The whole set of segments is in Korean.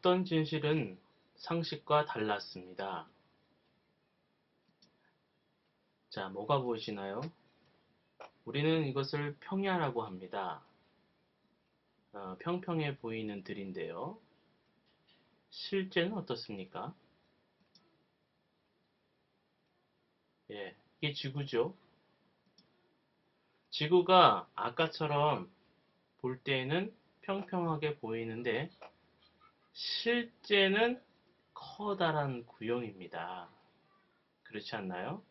어떤 진실은 상식과 달랐습니다. 자, 뭐가 보이시나요? 우리는 이것을 평야라고 합니다. 어, 평평해 보이는 들인데요. 실제는 어떻습니까? 예, 이게 지구죠. 지구가 아까처럼 볼 때에는 평평하게 보이는데 실제는 커다란 구형입니다. 그렇지 않나요?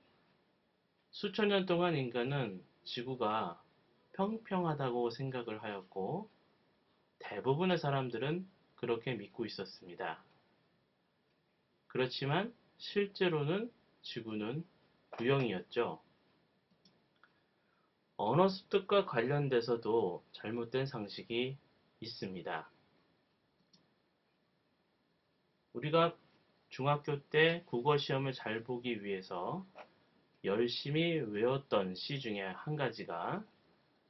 수천 년 동안 인간은 지구가 평평하다고 생각을 하였고 대부분의 사람들은 그렇게 믿고 있었습니다. 그렇지만 실제로는 지구는 구형이었죠. 언어 습득과 관련돼서도 잘못된 상식이 있습니다. 우리가 중학교 때 국어 시험을 잘 보기 위해서 열심히 외웠던 시 중에 한 가지가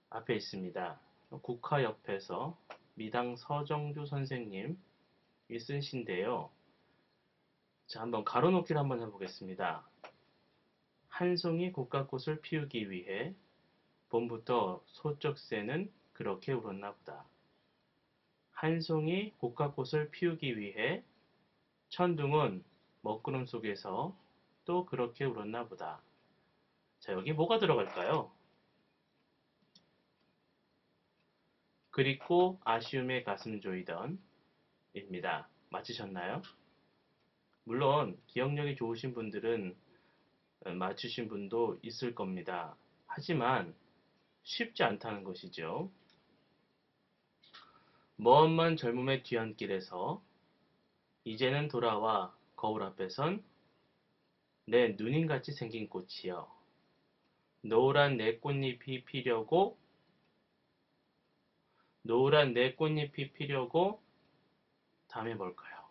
앞에 있습니다. 국화 옆에서 미당 서정주 선생님이 쓴 시인데요. 자, 한번 가로놓기를 한번 해보겠습니다. 한 송이 국화꽃을 피우기 위해 봄부터 소쩍새는 그렇게 울었나 보다. 한 송이 국화꽃을 피우기 위해 천둥은 먹구름 속에서 또 그렇게 울었나 보다. 자, 여기 뭐가 들어갈까요? 그리고 아쉬움에 가슴 조이던 입니다. 맞히셨나요? 물론 기억력이 좋으신 분들은 맞추신 분도 있을 겁니다. 하지만 쉽지 않다는 것이죠. 먼 젊음의 뒤안길에서 이제는 돌아와 거울 앞에 선 내 누님같이 생긴 꽃이여. 노란 내 꽃잎이 피려고 노란 내 꽃잎이 피려고 다음에 뭘까요?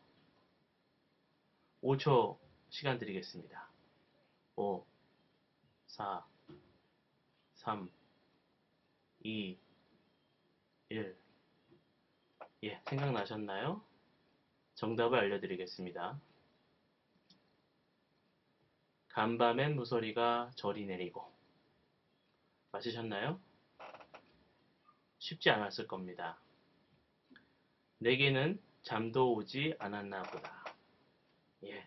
5초 시간 드리겠습니다. 5 4 3 2 1 예, 생각나셨나요? 정답을 알려드리겠습니다. 간밤엔 무소리가 절이 내리고 맞으셨나요? 쉽지 않았을 겁니다. 내게는 잠도 오지 않았나 보다. 예.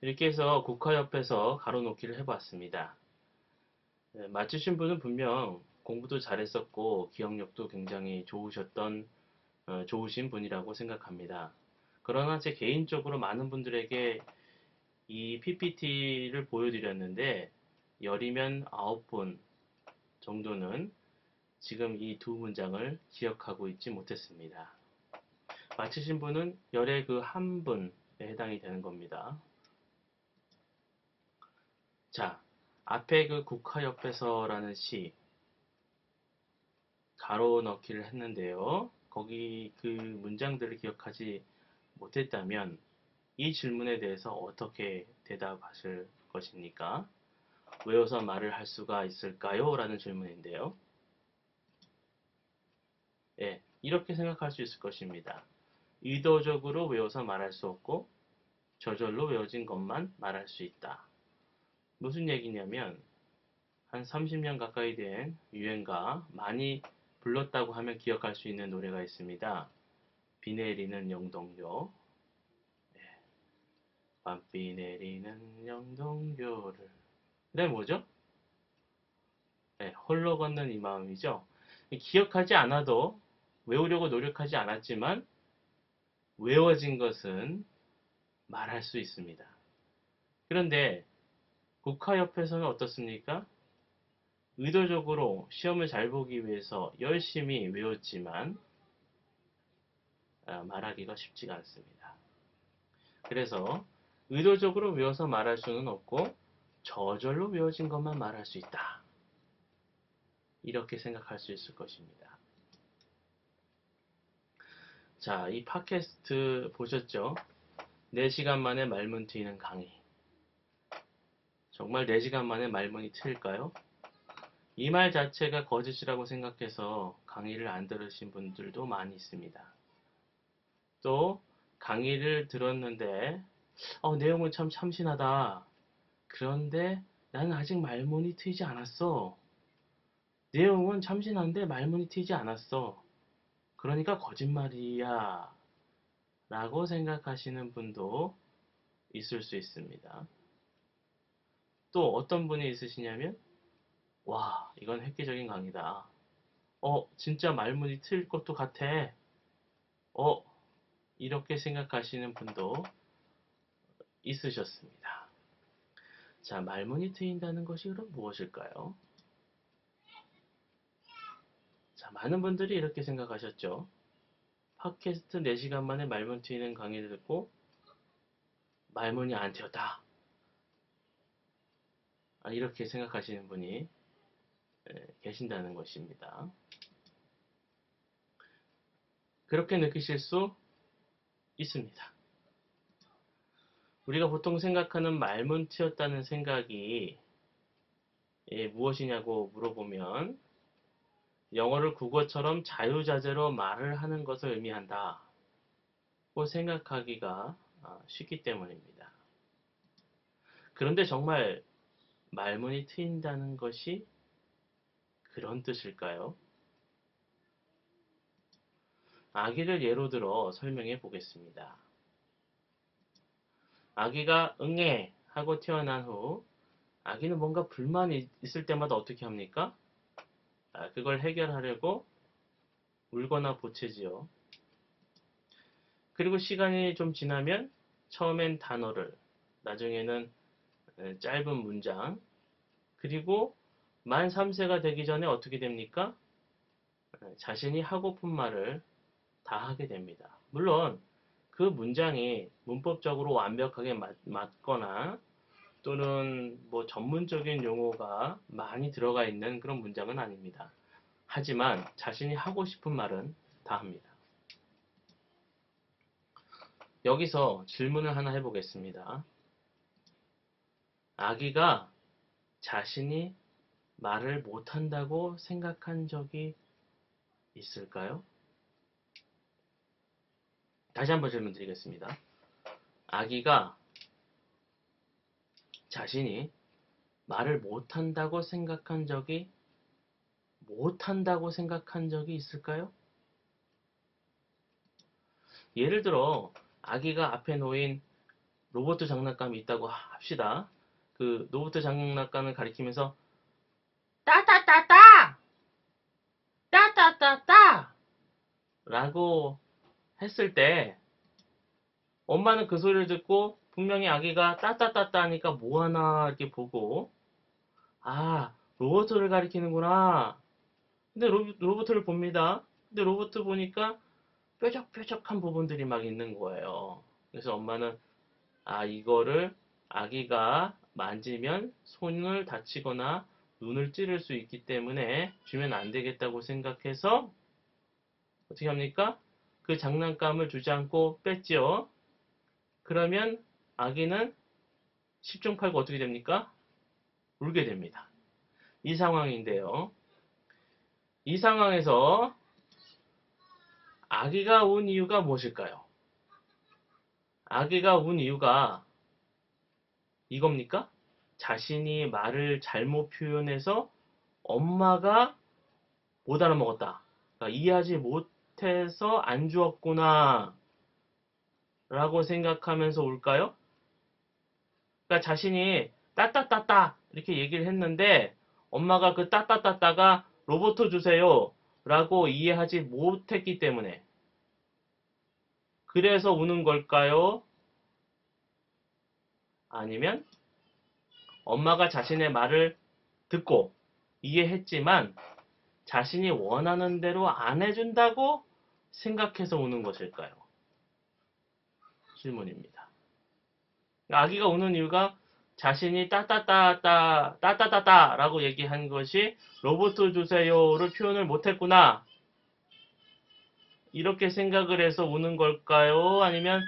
이렇게 해서 국화 옆에서 가로놓기를 해봤습니다. 예, 맞추신 분은 분명 공부도 잘했었고 기억력도 굉장히 좋으셨던 어, 좋으신 분이라고 생각합니다. 그러나 제 개인적으로 많은 분들에게 이 PPT를 보여드렸는데 열이면 9분 정도는 지금 이 두 문장을 기억하고 있지 못했습니다. 맞히신 분은 열의 그 한 분에 해당이 되는 겁니다. 자, 앞에 그 국화 옆에서라는 시 가로 넣기를 했는데요. 거기 그 문장들을 기억하지 못했다면 이 질문에 대해서 어떻게 대답하실 것입니까? 외워서 말을 할 수가 있을까요? 라는 질문인데요. 예, 이렇게 생각할 수 있을 것입니다. 의도적으로 외워서 말할 수 없고 저절로 외워진 것만 말할 수 있다. 무슨 얘기냐면 한 30년 가까이 된 유행가 많이 불렀다고 하면 기억할 수 있는 노래가 있습니다. 비 내리는 영동교 네. 밤비 내리는 영동교를 그래 뭐죠? 네, 홀로 걷는 이 마음이죠. 기억하지 않아도 외우려고 노력하지 않았지만 외워진 것은 말할 수 있습니다. 그런데 국화 옆에서는 어떻습니까? 의도적으로 시험을 잘 보기 위해서 열심히 외웠지만 아, 말하기가 쉽지가 않습니다. 그래서 의도적으로 외워서 말할 수는 없고 저절로 외워진 것만 말할 수 있다. 이렇게 생각할 수 있을 것입니다. 자, 이 팟캐스트 보셨죠? 4시간 만에 말문 트이는 강의. 정말 4시간 만에 말문이 트일까요? 이 말 자체가 거짓이라고 생각해서 강의를 안 들으신 분들도 많이 있습니다. 또 강의를 들었는데 어, 내용은 참 참신하다. 그런데 나는 아직 말문이 트이지 않았어. 내용은 참신한데 말문이 트이지 않았어. 그러니까 거짓말이야. 라고 생각하시는 분도 있을 수 있습니다. 또 어떤 분이 있으시냐면, 와, 이건 획기적인 강의다. 어, 진짜 말문이 트일 것도 같아. 어, 이렇게 생각하시는 분도 있으셨습니다. 자, 말문이 트인다는 것이 그럼 무엇일까요? 자, 많은 분들이 이렇게 생각하셨죠. 팟캐스트 4시간 만에 말문 트이는 강의를 듣고 말문이 안 트였다. 아, 이렇게 생각하시는 분이 에, 계신다는 것입니다. 그렇게 느끼실 수 있습니다. 우리가 보통 생각하는 말문 트였다는 생각이 예, 무엇이냐고 물어보면 영어를 국어처럼 자유자재로 말을 하는 것을 의미한다. 고 생각하기가 아, 쉽기 때문입니다. 그런데 정말 말문이 트인다는 것이 그런 뜻일까요? 아기를 예로 들어 설명해 보겠습니다. 아기가 응애 하고 태어난 후 아기는 뭔가 불만이 있을 때마다 어떻게 합니까? 아, 그걸 해결하려고 울거나 보채지요. 그리고 시간이 좀 지나면 처음엔 단어를, 나중에는 에, 짧은 문장, 그리고 만 3세가 되기 전에 어떻게 됩니까? 에, 자신이 하고픈 말을 다 하게 됩니다. 물론 그 문장이 문법적으로 완벽하게 맞, 맞거나 또는 뭐 전문적인 용어가 많이 들어가 있는 그런 문장은 아닙니다. 하지만 자신이 하고 싶은 말은 다 합니다. 여기서 질문을 하나 해보겠습니다. 아기가 자신이 말을 못한다고 생각한 적이 있을까요? 다시 한번 질문 드리겠습니다. 아기가 자신이 말을 못한다고 생각한 적이 못한다고 생각한 적이 있을까요? 예를 들어 아기가 앞에 놓인 로봇 장난감이 있다고 합시다. 그 로봇 장난감을 가리키면서 따따따따 따따따따 라고 했을 때 엄마는 그 소리를 듣고 분명히 아기가 따따따따 하니까 뭐하나 이렇게 보고 아 로봇을 가리키는구나. 근데 로봇, 로봇을 봅니다. 근데 로봇 보니까 뾰족뾰족한 부분들이 막 있는 거예요. 그래서 엄마는 아 이거를 아기가 만지면 손을 다치거나 눈을 찌를 수 있기 때문에 주면 안 되겠다고 생각해서 어떻게 합니까? 그 장난감을 주지 않고 뺐지요. 그러면 아기는 10중 8구 어떻게 됩니까? 울게 됩니다. 이 상황인데요. 이 상황에서 아기가 운 이유가 무엇일까요? 아기가 운 이유가 이겁니까? 자신이 말을 잘못 표현해서 엄마가 못 알아먹었다. 그러니까 이해하지 못 해서 안 주었구나. 라고 생각하면서 울까요? 그러니까 자신이 따따따따 이렇게 얘기를 했는데 엄마가 그 따따따따가 로봇 주세요 라고 이해하지 못했기 때문에 그래서 우는 걸까요? 아니면 엄마가 자신의 말을 듣고 이해했지만 자신이 원하는 대로 안 해준다고 생각해서 우는 것일까요? 질문입니다. 아기가 우는 이유가 자신이 따따따따 따따따따 라고 얘기한 것이 로봇 주세요를 표현을 못했구나 이렇게 생각을 해서 우는 걸까요? 아니면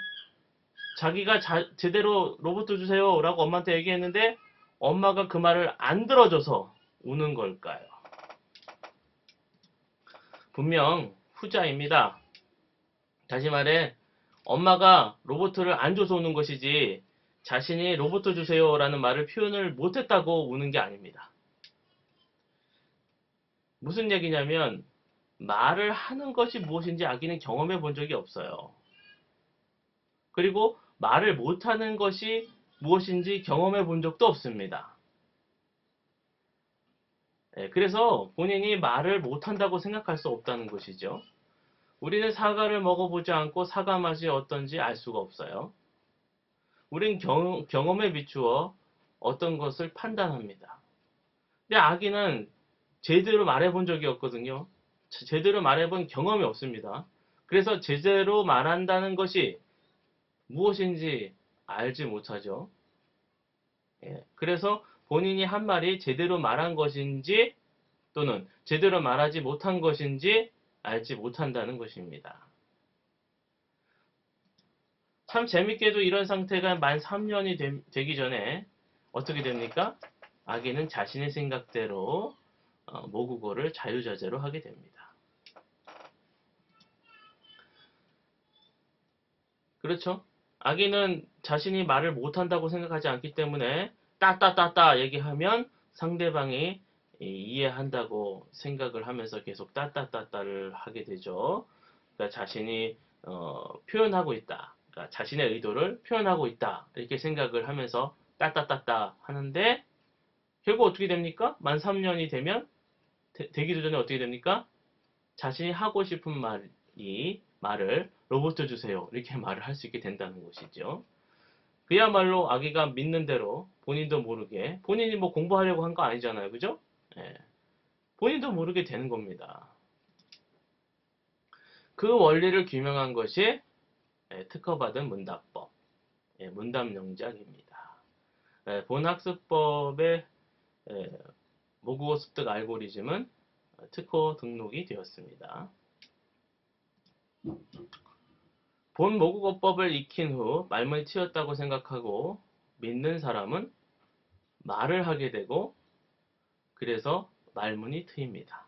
자기가 자- 제대로 로봇 주세요 라고 엄마한테 얘기했는데 엄마가 그 말을 안 들어줘서 우는 걸까요? 분명 후자입니다. 다시 말해 엄마가 로봇을 안 줘서 우는 것이지 자신이 로봇 주세요라는 말을 표현을 못했다고 우는 게 아닙니다. 무슨 얘기냐면 말을 하는 것이 무엇인지 아기는 경험해 본 적이 없어요. 그리고 말을 못하는 것이 무엇인지 경험해 본 적도 없습니다. 예, 그래서 본인이 말을 못한다고 생각할 수 없다는 것이죠. 우리는 사과를 먹어보지 않고 사과 맛이 어떤지 알 수가 없어요. 우린 경, 경험에 비추어 어떤 것을 판단합니다. 근데 아기는 제대로 말해본 적이 없거든요. 제대로 말해본 경험이 없습니다. 그래서 제대로 말한다는 것이 무엇인지 알지 못하죠. 예, 그래서 본인이 한 말이 제대로 말한 것인지 또는 제대로 말하지 못한 것인지 알지 못한다는 것입니다. 참 재밌게도 이런 상태가 만 3년이 되, 기 전에 어떻게 됩니까? 아기는 자신의 생각대로 어, 모국어를 자유자재로 하게 됩니다. 그렇죠? 아기는 자신이 말을 못한다고 생각하지 않기 때문에 따따따따 얘기하면 상대방이 이해한다고 생각을 하면서 계속 따따따따를 하게 되죠. 그러니까 자신이 어, 표현하고 있다. 그러니까 자신의 의도를 표현하고 있다. 이렇게 생각을 하면서 따따따따 하는데 결국 어떻게 됩니까? 만 3년이 되면 되, 기도 전에 어떻게 됩니까? 자신이 하고 싶은 말이 말을 로봇 주세요. 이렇게 말을 할 수 있게 된다는 것이죠. 그야말로 아기가 믿는 대로 본인도 모르게 본인이 뭐 공부하려고 한 거 아니잖아요. 그죠? 예. 본인도 모르게 되는 겁니다. 그 원리를 규명한 것이 예, 특허받은 문답법, 예, 문답영작입니다. 예, 본학습법의 예, 모국어 습득 알고리즘은 특허 등록이 되었습니다. 본 모국어법을 익힌 후 말문이 튀었다고 생각하고 믿는 사람은 말을 하게 되고 그래서 말문이 트입니다.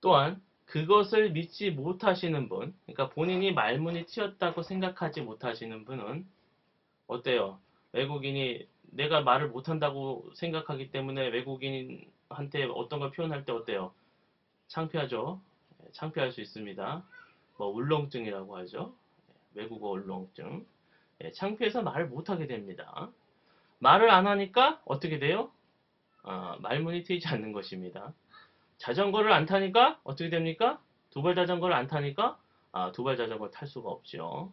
또한 그것을 믿지 못하시는 분, 그러니까 본인이 말문이 튀었다고 생각하지 못하시는 분은 어때요? 외국인이 내가 말을 못한다고 생각하기 때문에 외국인한테 어떤 걸 표현할 때 어때요? 창피하죠? 예, 창피할 수 있습니다. 뭐 울렁증이라고 하죠. 예, 외국어 울렁증. 예, 창피해서 말을 못하게 됩니다. 말을 안 하니까 어떻게 돼요? 아, 말문이 트이지 않는 것입니다. 자전거를 안 타니까 어떻게 됩니까? 두발 자전거를 안 타니까 아, 두발 자전거 탈 수가 없죠.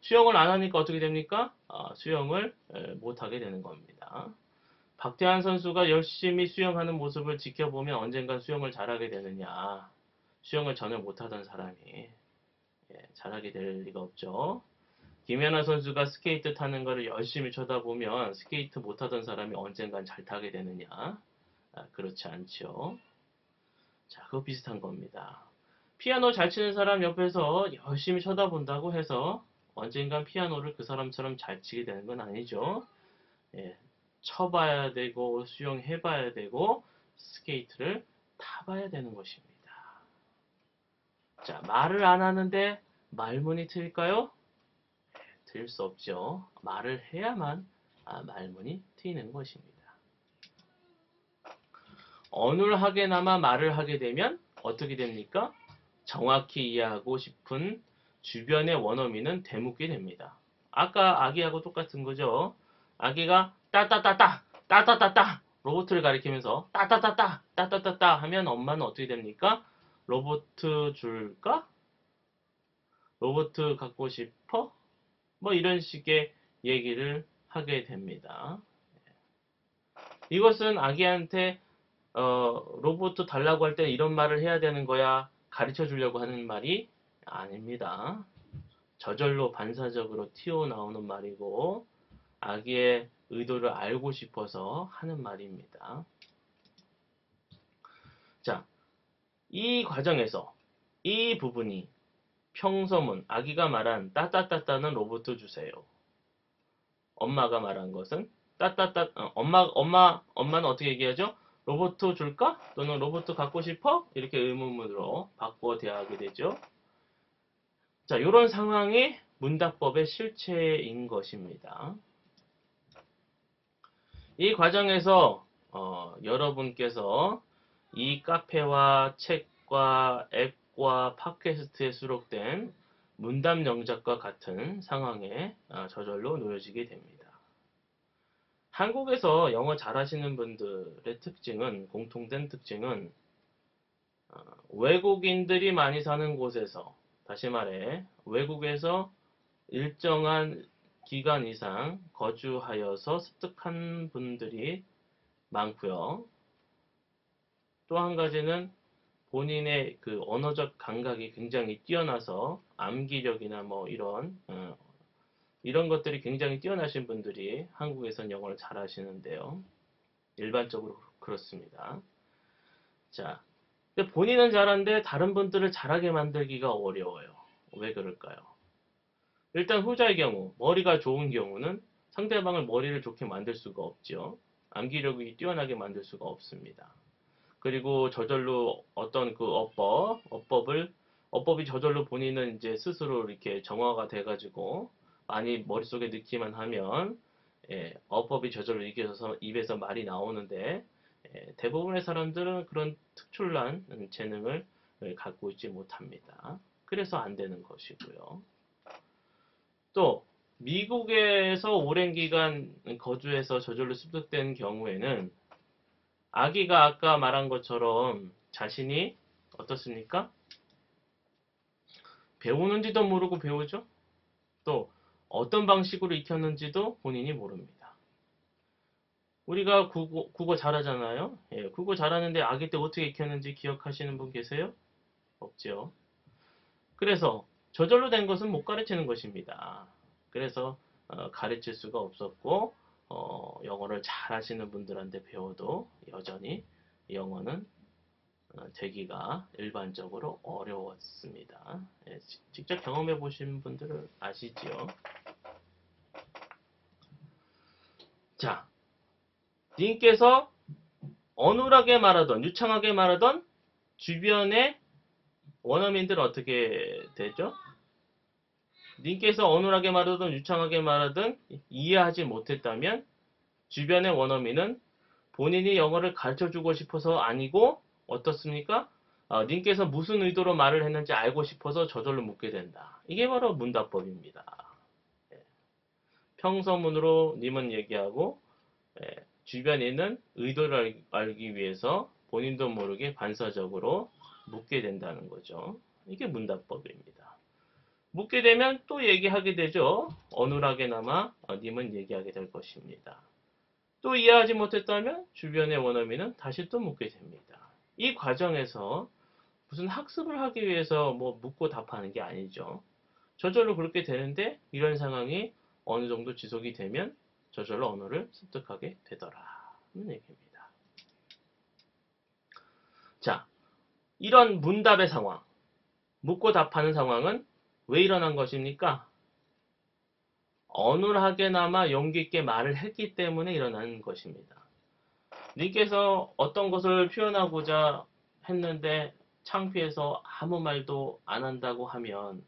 수영을 안 하니까 어떻게 됩니까? 아, 수영을 못 하게 되는 겁니다. 박태환 선수가 열심히 수영하는 모습을 지켜보면 언젠간 수영을 잘하게 되느냐. 수영을 전혀 못하던 사람이 예, 잘하게 될 리가 없죠. 김연아 선수가 스케이트 타는 것을 열심히 쳐다보면 스케이트 못하던 사람이 언젠간 잘 타게 되느냐? 아, 그렇지 않죠. 자, 그거 비슷한 겁니다. 피아노 잘 치는 사람 옆에서 열심히 쳐다본다고 해서 언젠간 피아노를 그 사람처럼 잘 치게 되는 건 아니죠. 예, 쳐봐야 되고 수영해봐야 되고 스케이트를 타봐야 되는 것입니다. 자, 말을 안 하는데 말문이 트일까요? 트일 수 없죠. 말을 해야만 아, 말문이 트이는 것입니다. 언을 하게나마 말을 하게 되면 어떻게 됩니까? 정확히 이해하고 싶은 주변의 원어민은 대묻게 됩니다. 아까 아기하고 똑같은 거죠. 아기가 따따따따 따따따따 로봇을 가리키면서 따따따따 따따따따 하면 엄마는 어떻게 됩니까? 로봇 줄까? 로봇 갖고 싶어? 뭐 이런 식의 얘기를 하게 됩니다. 이것은 아기한테 어, 로봇 달라고 할때 이런 말을 해야 되는 거야 가르쳐 주려고 하는 말이 아닙니다. 저절로 반사적으로 튀어나오는 말이고 아기의 의도를 알고 싶어서 하는 말입니다. 자, 이 과정에서 이 부분이 평서문, 아기가 말한 따따따따는 로봇 주세요. 엄마가 말한 것은 따따따, 어, 엄마, 엄마, 엄마는 어떻게 얘기하죠? 로봇 줄까? 또는 로봇 갖고 싶어? 이렇게 의문문으로 바꿔 대하게 되죠. 자, 이런 상황이 문답법의 실체인 것입니다. 이 과정에서 어, 여러분께서 이 카페와 책과 앱 과 팟캐스트에 수록된 문답 영작과 같은 상황에 어, 저절로 놓여지게 됩니다. 한국에서 영어 잘하시는 분들의 특징은 공통된 특징은 어, 외국인들이 많이 사는 곳에서 다시 말해 외국에서 일정한 기간 이상 거주하여서 습득한 분들이 많고요. 또 한 가지는 본인의 그 언어적 감각이 굉장히 뛰어나서 암기력이나 뭐 이런 어, 이런 것들이 굉장히 뛰어나신 분들이 한국에선 영어를 잘 하시는데요. 일반적으로 그렇습니다. 자, 본인은 잘하는데 다른 분들을 잘하게 만들기가 어려워요. 왜 그럴까요? 일단 후자의 경우, 머리가 좋은 경우는 상대방을 머리를 좋게 만들 수가 없죠. 암기력이 뛰어나게 만들 수가 없습니다. 그리고 저절로 어떤 그 어법, 어법을, 어법이 저절로 본인은 이제 스스로 이렇게 정화가 돼가지고 많이 머릿속에 넣기만 하면, 예, 어법이 저절로 이겨서 입에서 말이 나오는데, 예, 대부분의 사람들은 그런 특출난 재능을 갖고 있지 못합니다. 그래서 안 되는 것이고요. 또 미국에서 오랜 기간 거주해서 저절로 습득된 경우에는 아기가 아까 말한 것처럼 자신이 어떻습니까? 배우는지도 모르고 배우죠. 또 어떤 방식으로 익혔는지도 본인이 모릅니다. 우리가 국어, 국어 잘하잖아요. 예, 국어 잘하는데 아기 때 어떻게 익혔는지 기억하시는 분 계세요? 없죠. 그래서 저절로 된 것은 못 가르치는 것입니다. 그래서 어, 가르칠 수가 없었고 어, 영어를 잘 하시는 분들한테 배워도 여전히 영어는 어, 되기가 일반적으로 어려웠습니다. 예, 지- 직접 경험해 보신 분들은 아시지요? 자, 님께서 어눌하게 말하던, 유창하게 말하던 주변의 원어민들은 어떻게 되죠? 님께서 어눌하게 말하든 유창하게 말하든 이해하지 못했다면 주변의 원어민은 본인이 영어를 가르쳐주고 싶어서 아니고 어떻습니까? 어, 님께서 무슨 의도로 말을 했는지 알고 싶어서 저절로 묻게 된다. 이게 바로 문답법입니다. 예. 평서문으로 님은 얘기하고 예, 있는 의도를 알- 알기 위해서 본인도 모르게 반사적으로 묻게 된다는 거죠. 이게 문답법입니다. 묻게 되면 또 얘기하게 되죠. 어눌하게나마 어, 님은 얘기하게 될 것입니다. 또 이해하지 못했다면 주변의 원어민은 다시 또 묻게 됩니다. 이 과정에서 무슨 학습을 하기 위해서 뭐 묻고 답하는 게 아니죠. 저절로 그렇게 되는데 이런 상황이 어느 정도 지속이 되면 저절로 언어를 습득하게 되더라 는 얘기입니다. 자, 이런 문답의 상황, 묻고 답하는 상황은 왜 일어난 것입니까? 어눌하게나마 용기 있게 말을 했기 때문에 일어난 것입니다. 님께서 어떤 것을 표현하고자 했는데 창피해서 아무 말도 안 한다고 하면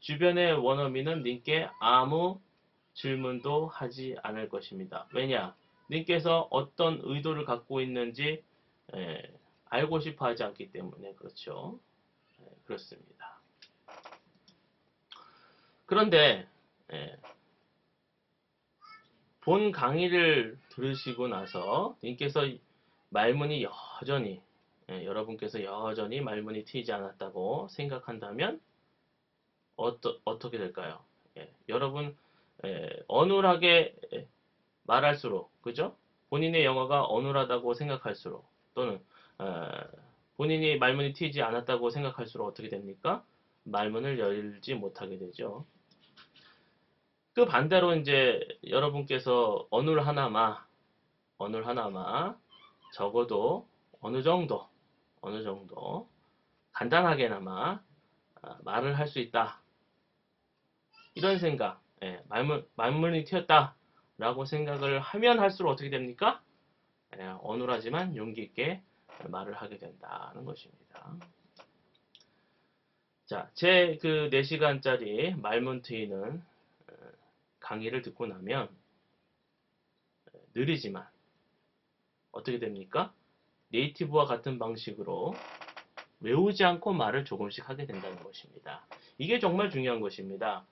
주변의 원어민은 님께 아무 질문도 하지 않을 것입니다. 왜냐? 님께서 어떤 의도를 갖고 있는지 에, 알고 싶어 하지 않기 때문에 그렇죠. 에, 그렇습니다. 그런데 예, 본 강의를 들으시고 나서 님께서 말문이 여전히 예, 여러분께서 여전히 말문이 트이지 않았다고 생각한다면 어떠, 어떻게 될까요? 예, 여러분 예, 어눌하게 예, 말할수록 그죠? 본인의 영어가 어눌하다고 생각할수록 또는 어, 본인이 말문이 트이지 않았다고 생각할수록 어떻게 됩니까? 말문을 열지 못하게 되죠. 그 반대로 이제 여러분께서 어눌 하나마, 어눌 하나마 적어도 어느 정도, 어느 정도 간단하게나마 아, 말을 할 수 있다. 이런 생각, 예, 말문, 말문이 튀었다. 라고 생각을 하면 할수록 어떻게 됩니까? 예, 어눌하지만 용기 있게 말을 하게 된다는 것입니다. 자, 제 그 4시간짜리 말문 트이는 어, 강의를 듣고 나면 어, 느리지만 어떻게 됩니까? 네이티브와 같은 방식으로 외우지 않고 말을 조금씩 하게 된다는 것입니다. 이게 정말 중요한 것입니다.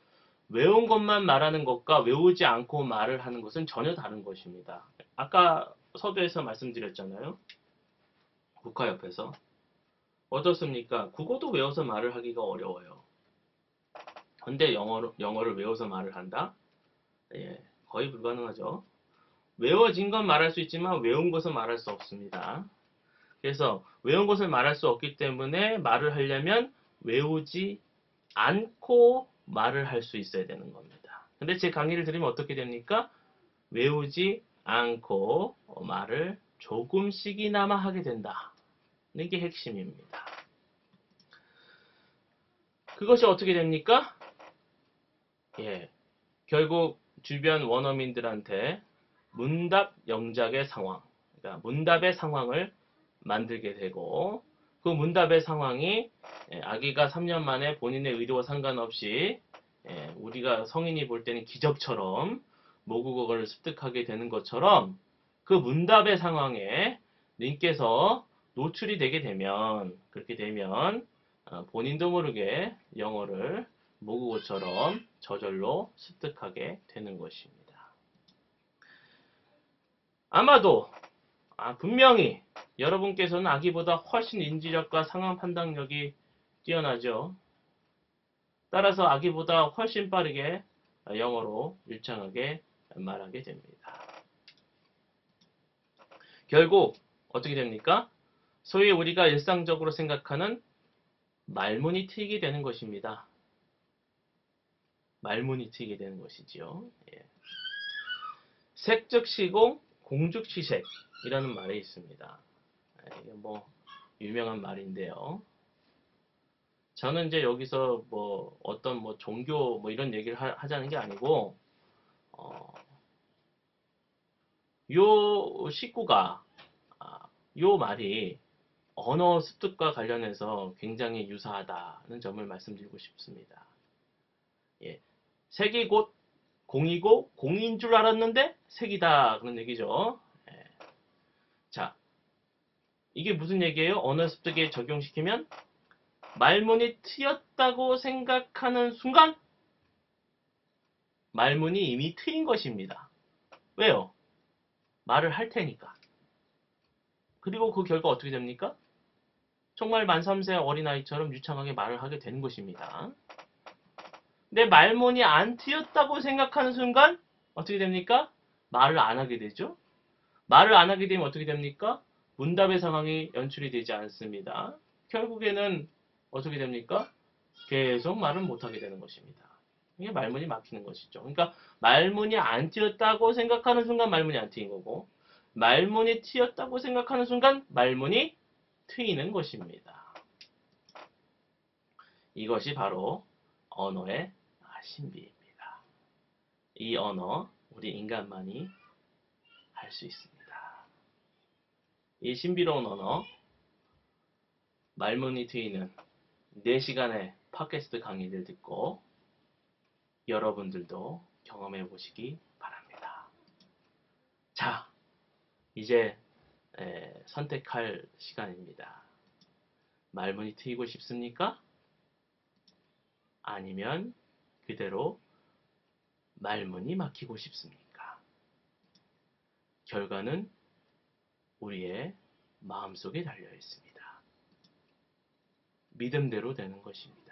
외운 것만 말하는 것과 외우지 않고 말을 하는 것은 전혀 다른 것입니다. 아까 서두에서 말씀드렸잖아요. 국화 옆에서 어떻습니까? 국어도 외워서 말을 하기가 어려워요. 근데 영어로, 영어를 외워서 말을 한다? 예, 거의 불가능하죠. 외워진 건 말할 수 있지만 외운 것은 말할 수 없습니다. 그래서 외운 것을 말할 수 없기 때문에 말을 하려면 외우지 않고 말을 할 수 있어야 되는 겁니다. 근데 제 강의를 들으면 어떻게 됩니까? 외우지 않고 말을 조금씩이나마 하게 된다. 이게 핵심입니다. 그것이 어떻게 됩니까? 예, 결국 주변 원어민들한테 문답 영작의 상황, 그러니까 문답의 상황을 만들게 되고 그 문답의 상황이 예, 아기가 3년 만에 본인의 의도와 상관없이 예, 우리가 성인이 볼 때는 기적처럼 모국어를 습득하게 되는 것처럼 그 문답의 상황에 님께서 노출이 되게 되면 그렇게 되면 어, 본인도 모르게 영어를 모국어처럼 저절로 습득하게 되는 것입니다. 아마도 아, 분명히 여러분께서는 아기보다 훨씬 인지력과 상황 판단력이 뛰어나죠. 따라서 아기보다 훨씬 빠르게 영어로 일정하게 말하게 됩니다. 결국 어떻게 됩니까? 소위 우리가 일상적으로 생각하는 말문이 트이게 되는 것입니다. 말문이 트이게 되는 것이지요. 예. 색즉 시공, 공죽 시색이라는 말이 있습니다. 예, 이게 뭐 유명한 말인데요. 저는 이제 여기서 뭐 어떤 뭐 종교 뭐 이런 얘기를 하, 자는게 아니고 어, 요 식구가 아, 요 말이 언어 습득과 관련해서 굉장히 유사하다는 점을 말씀드리고 싶습니다. 예, 색이 곧 공이고 공인 줄 알았는데 색이다 그런 얘기죠. 예. 자, 이게 무슨 얘기예요? 언어 습득에 적용시키면 말문이 트였다고 생각하는 순간 말문이 이미 트인 것입니다. 왜요? 말을 할 테니까. 그리고 그 결과 어떻게 됩니까? 정말 만 3세 어린아이처럼 유창하게 말을 하게 되는 것입니다. 내 말문이 안 트였다고 생각하는 순간 어떻게 됩니까? 말을 안 하게 되죠. 말을 안 하게 되면 어떻게 됩니까? 문답의 상황이 연출이 되지 않습니다. 결국에는 어떻게 됩니까? 계속 말을 못하게 되는 것입니다. 이게 말문이 막히는 것이죠. 그러니까 말문이 안 트였다고 생각하는 순간 말문이 안 트인 거고 말문이 트였다고 생각하는 순간 말문이 트이는 것입니다. 이것이 바로 언어의 신비입니다. 이 언어 우리 인간만이 할 수 있습니다. 이 신비로운 언어 말문이 트이는 4시간의 팟캐스트 강의를 듣고 여러분들도 경험해 보시기 바랍니다. 자, 이제 에, 선택할 시간입니다. 말문이 트이고 싶습니까? 아니면 그대로 말문이 막히고 싶습니까? 결과는 우리의 마음속에 달려 있습니다. 믿음대로 되는 것입니다.